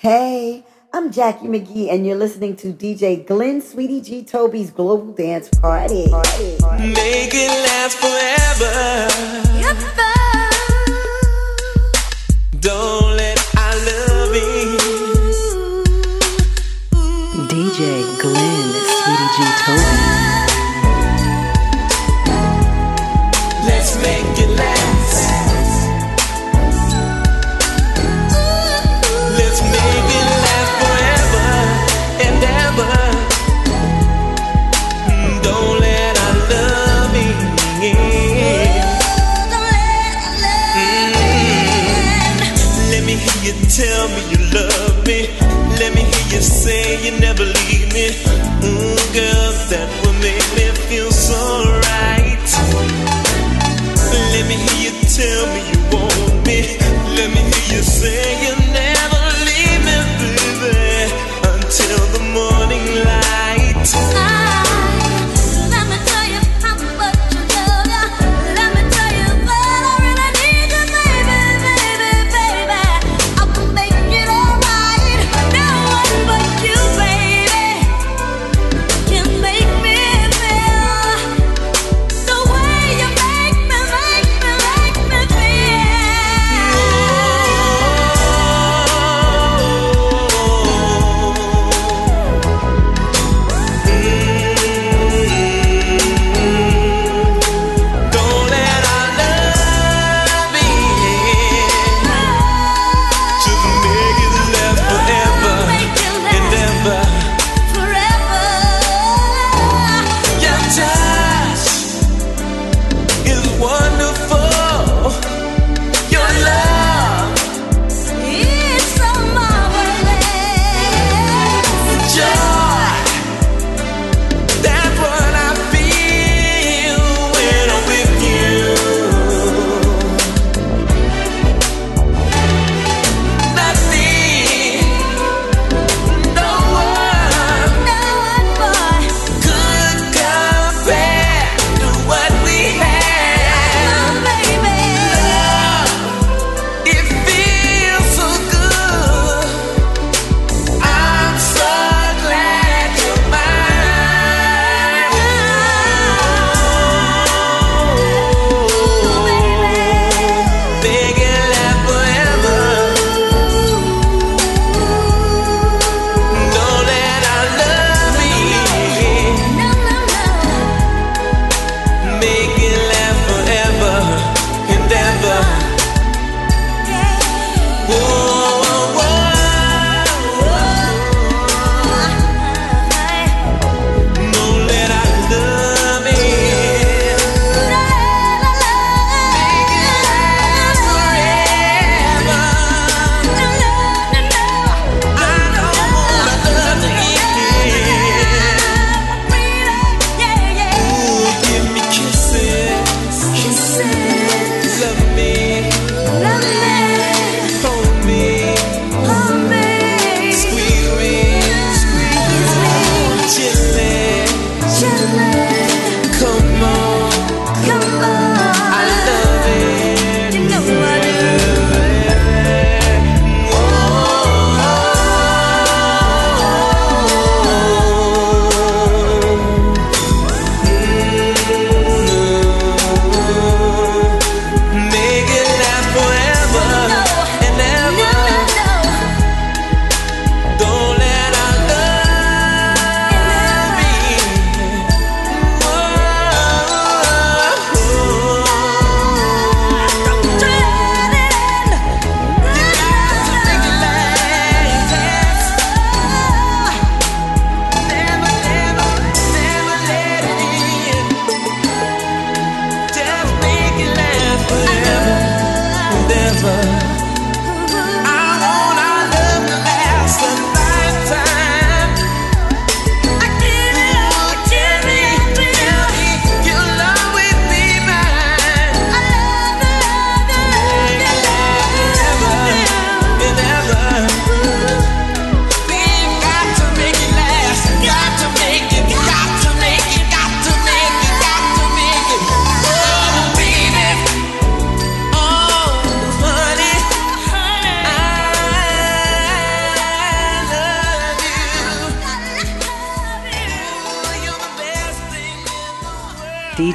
Hey, I'm Jacci McGhee, and you're listening to DJ Glenn Sweetie G Toby's Global Dance Party. Party, party. Make it last forever. Don't let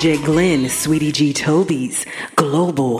DJ Glenn, Sweetie G Toby's Global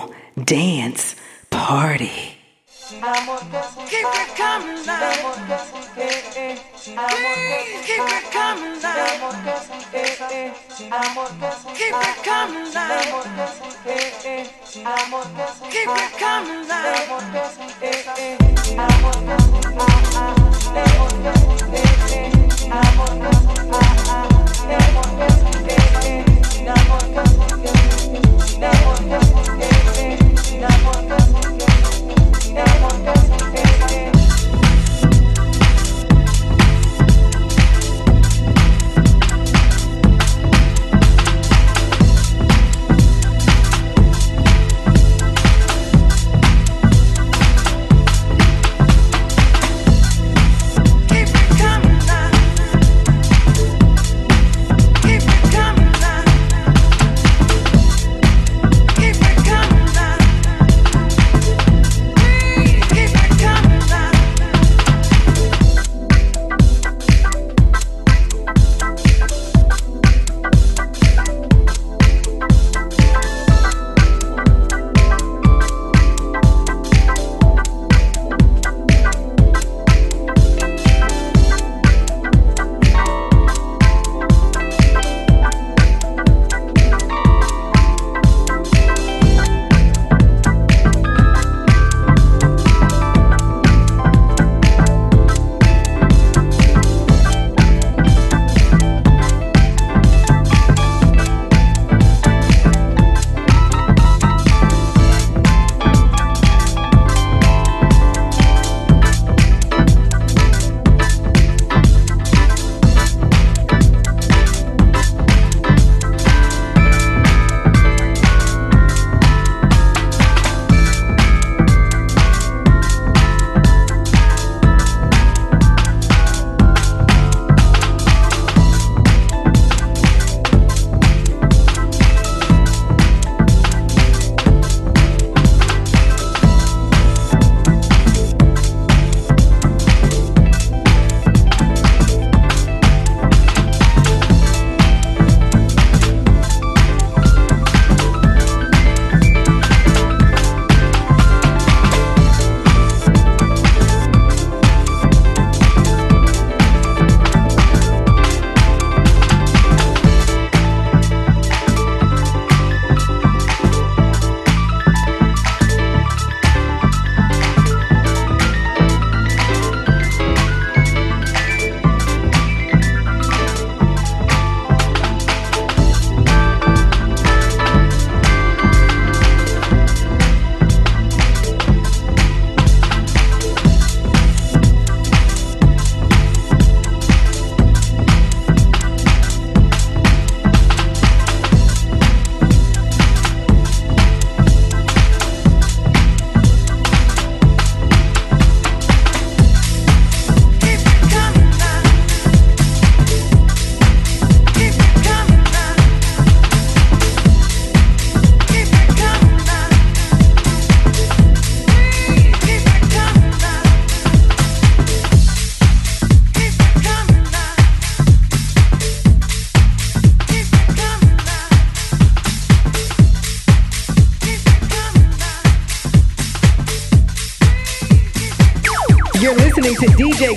to DJ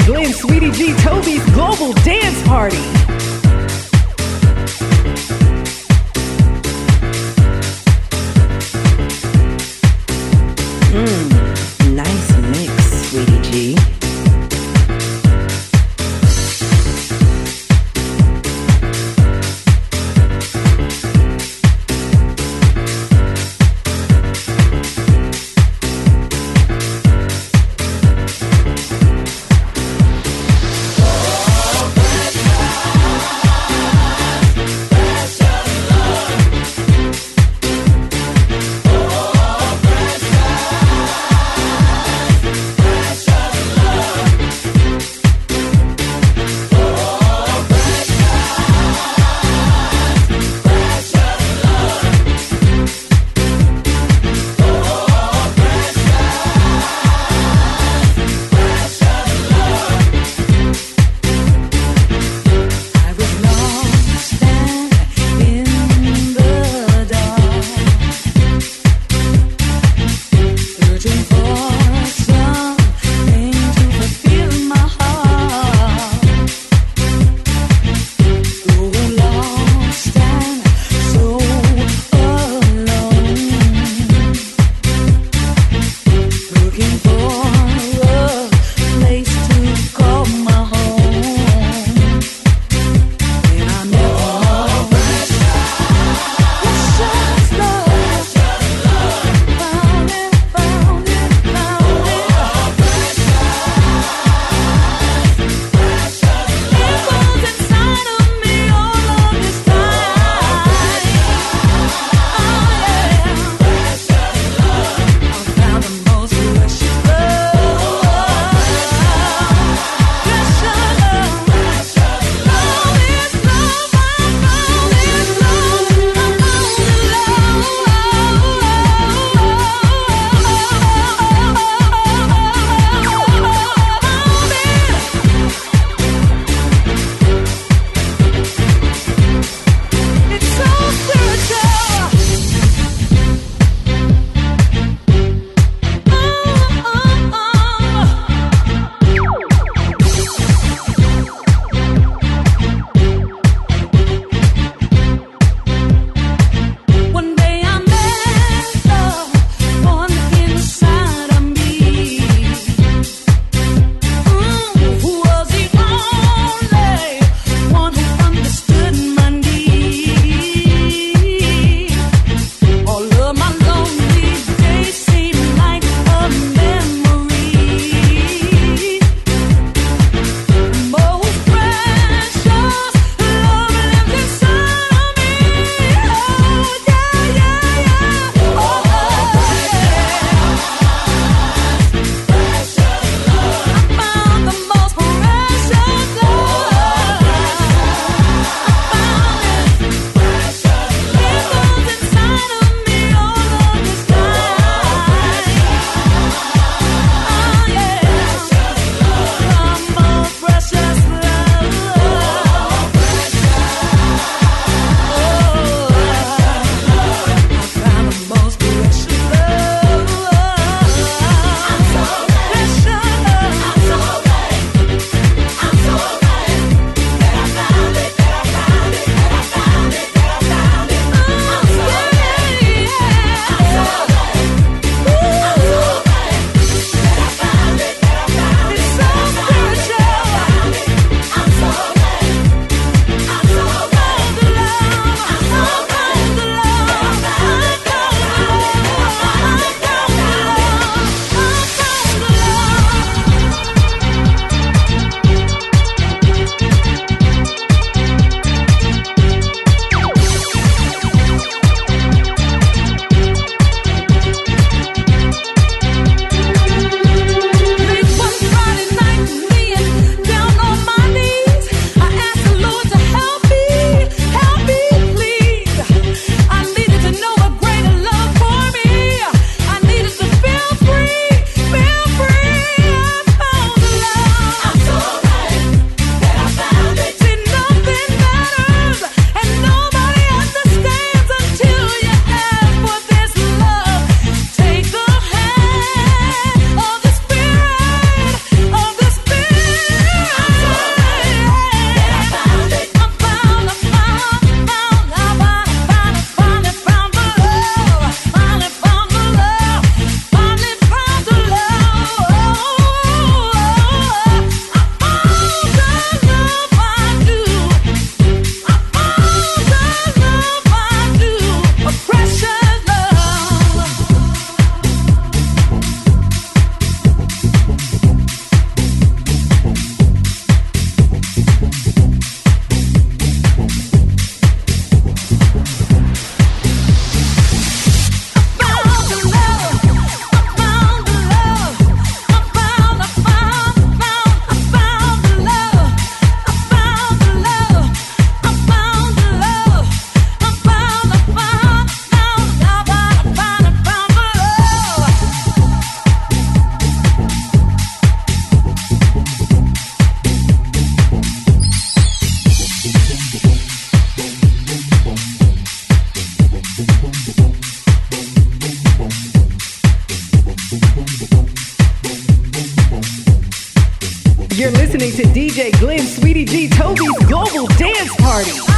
DJ Glenn Sweetie G Toby's Global Dance Party.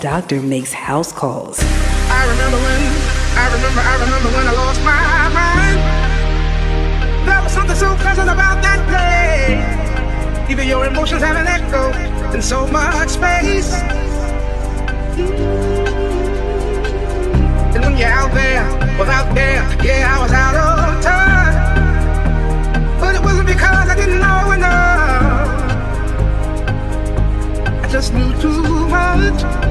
Doctor makes house calls. I remember when, I remember, I remember when I lost my mind. There was something so pleasant about that place. Even your emotions have an echo in so much space. And when you're out there, was out there, yeah, I was out of touch. But it wasn't because I didn't know enough. Just knew too much.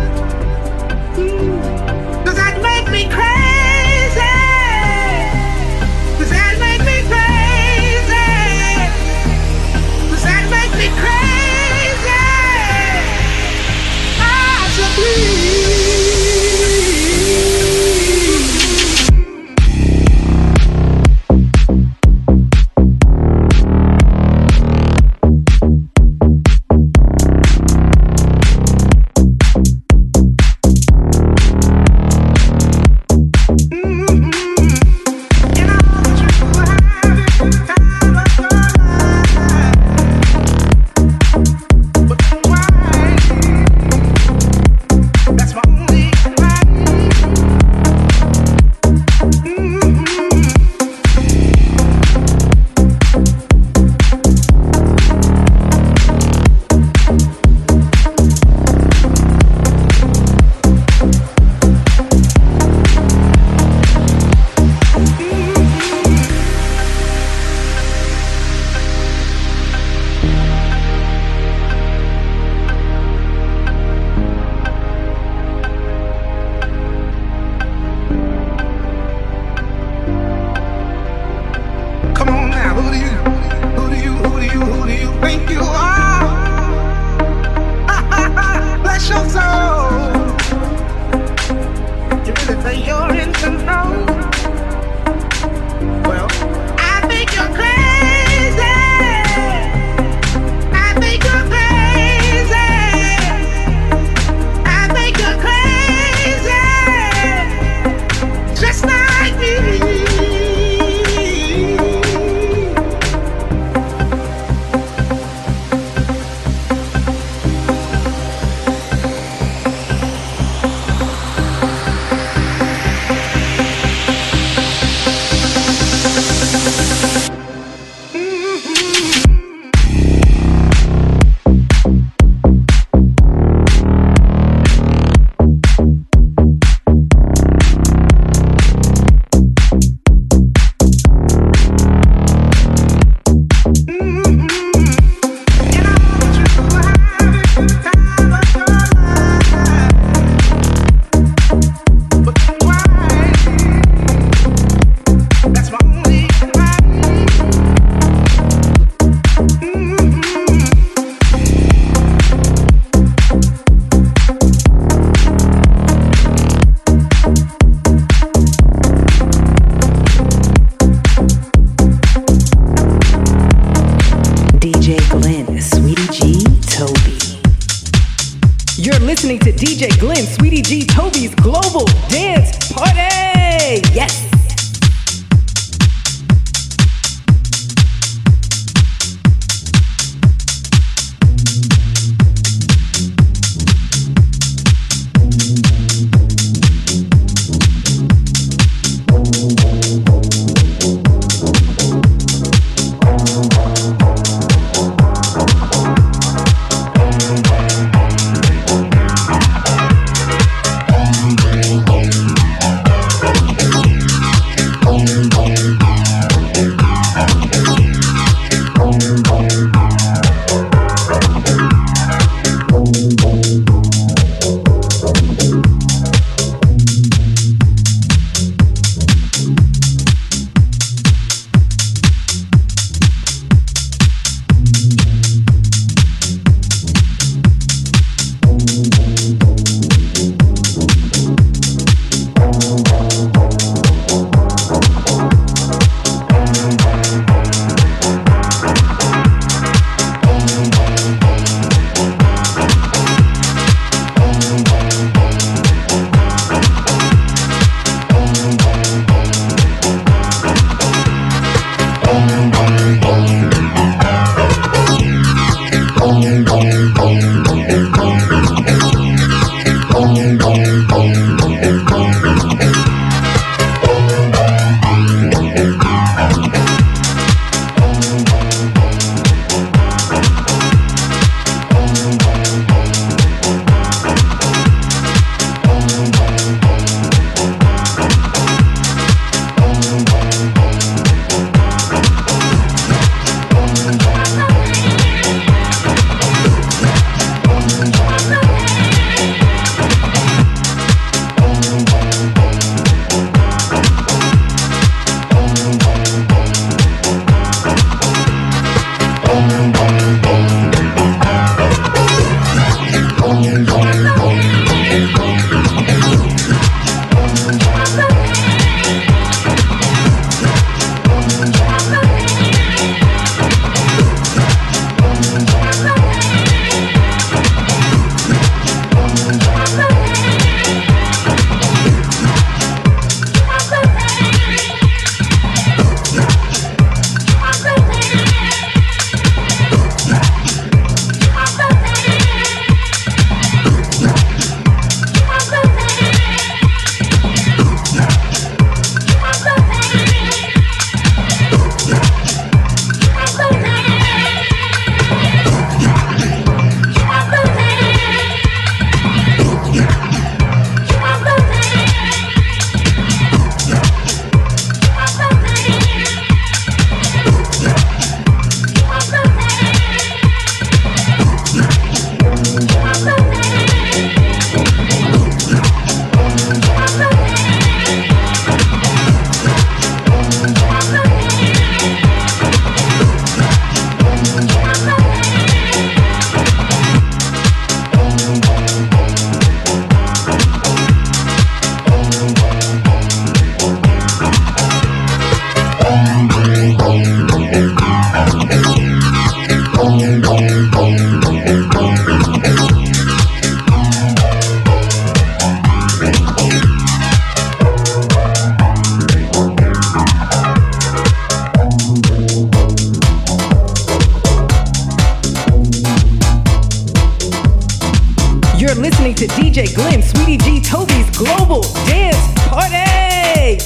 Dance Party!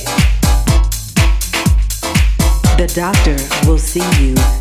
The doctor will see you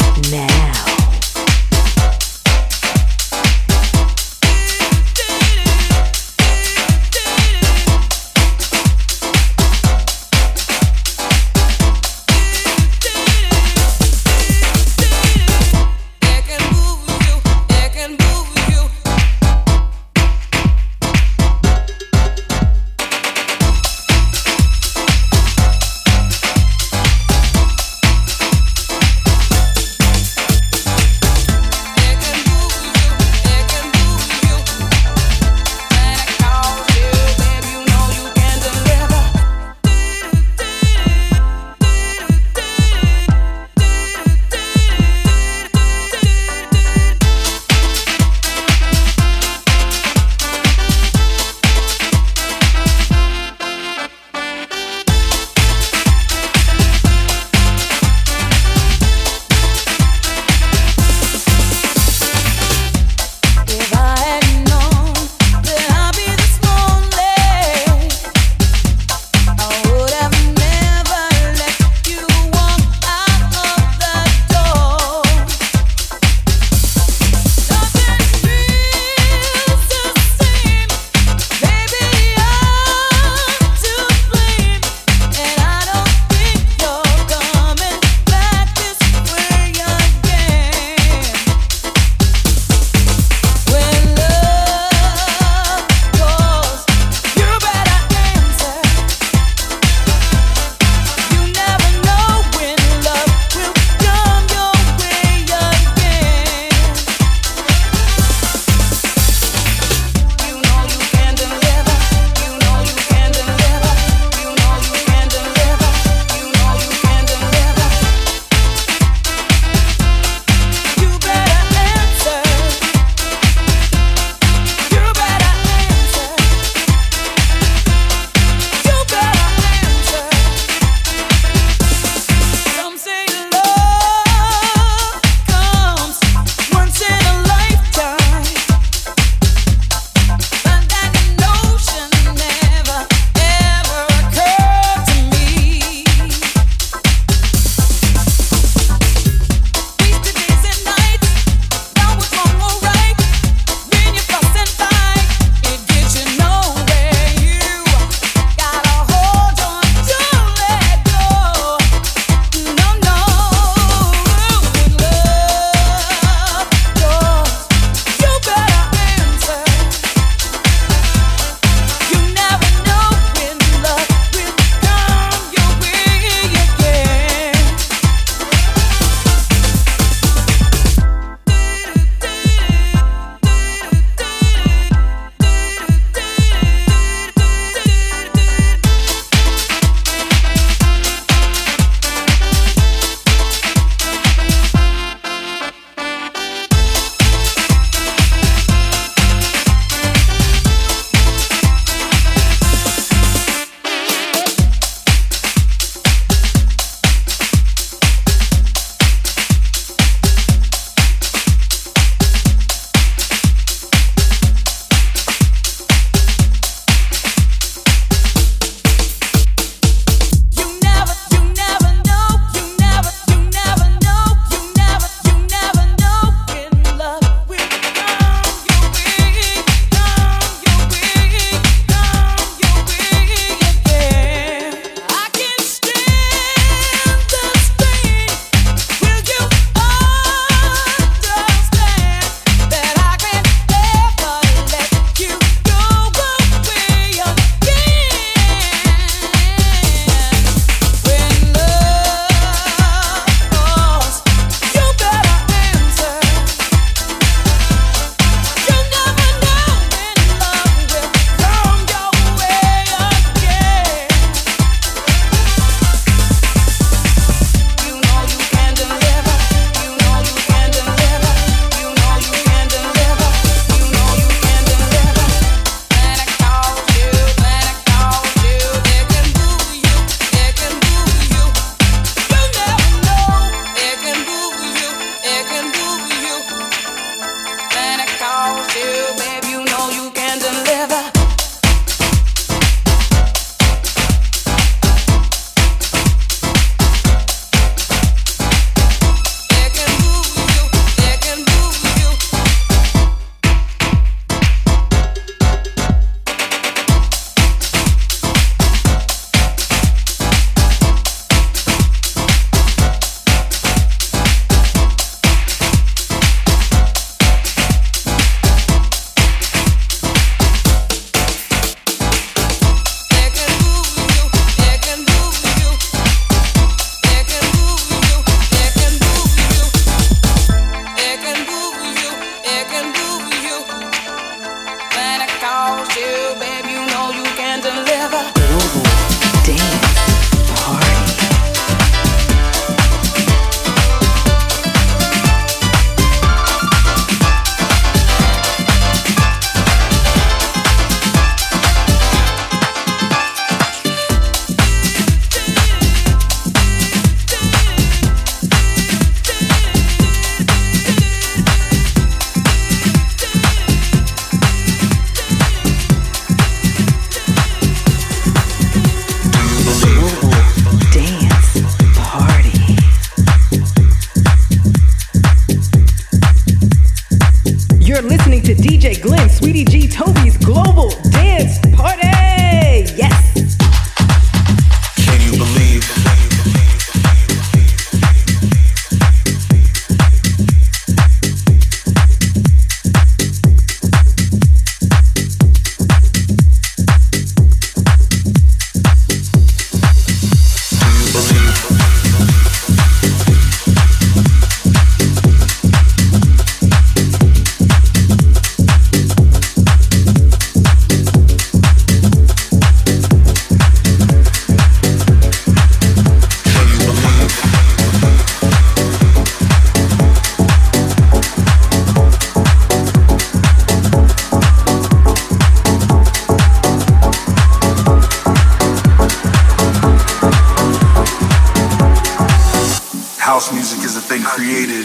House music is a thing created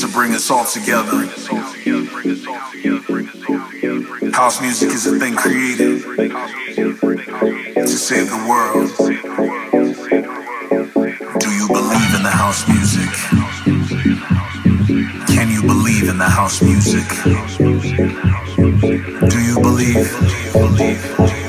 to bring us all together. House music is a thing created to save the world. Do you believe in the house music? Can you believe in the house music? Do you believe? Do you believe?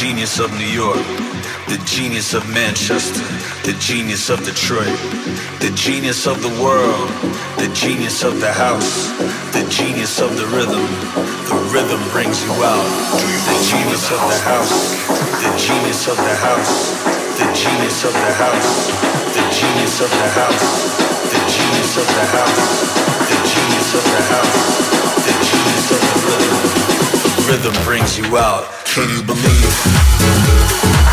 Genius of New York, the genius of Manchester, the genius of Detroit, the genius of the world, the genius of the house, the genius of the rhythm. The rhythm brings you out. The genius of the house, the genius of the house, the genius of the house, the genius of the house, the genius of the house, the genius of the house, the genius of the rhythm. Rhythm brings you out. Can you believe?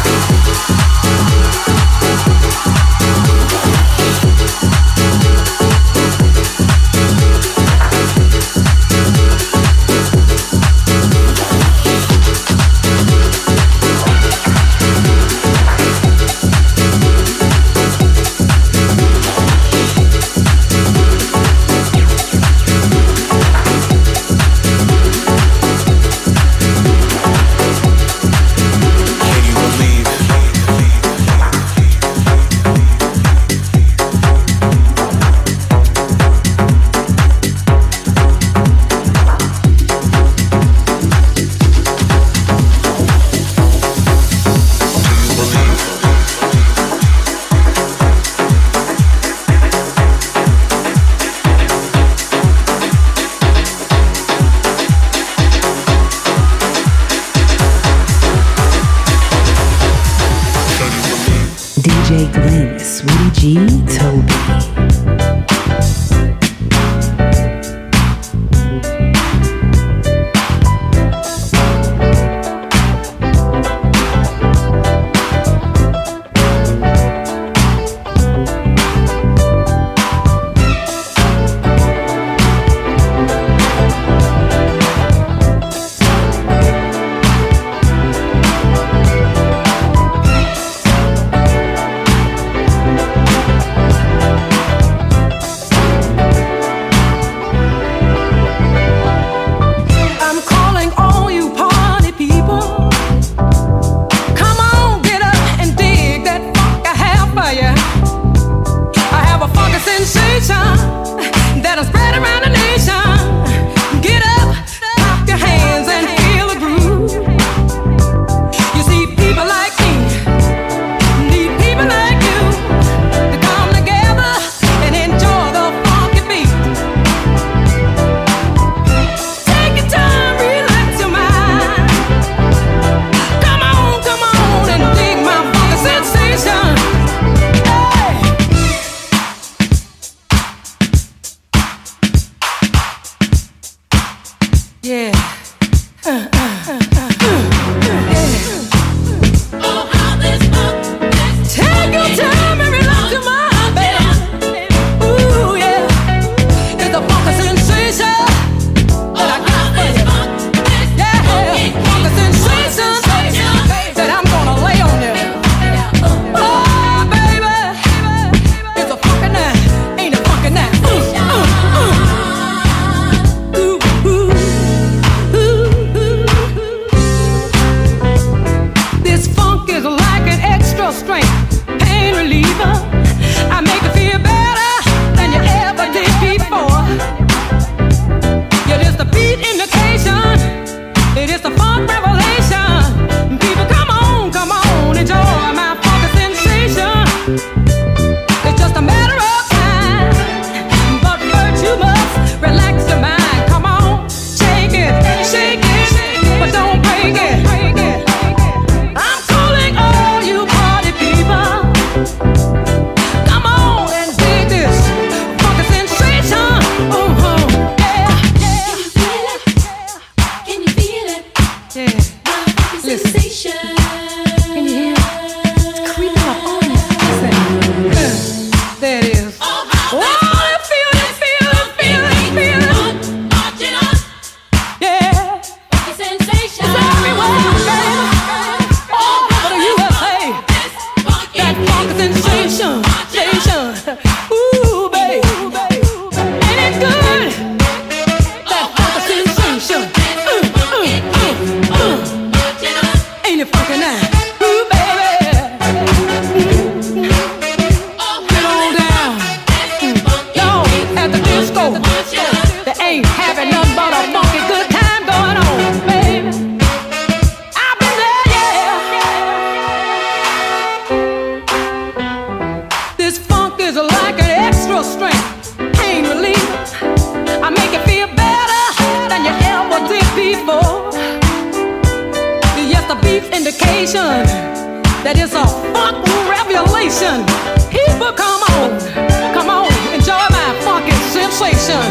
Listening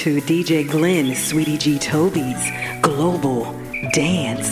to DJ Glenn Sweetie G Toby's Global Dance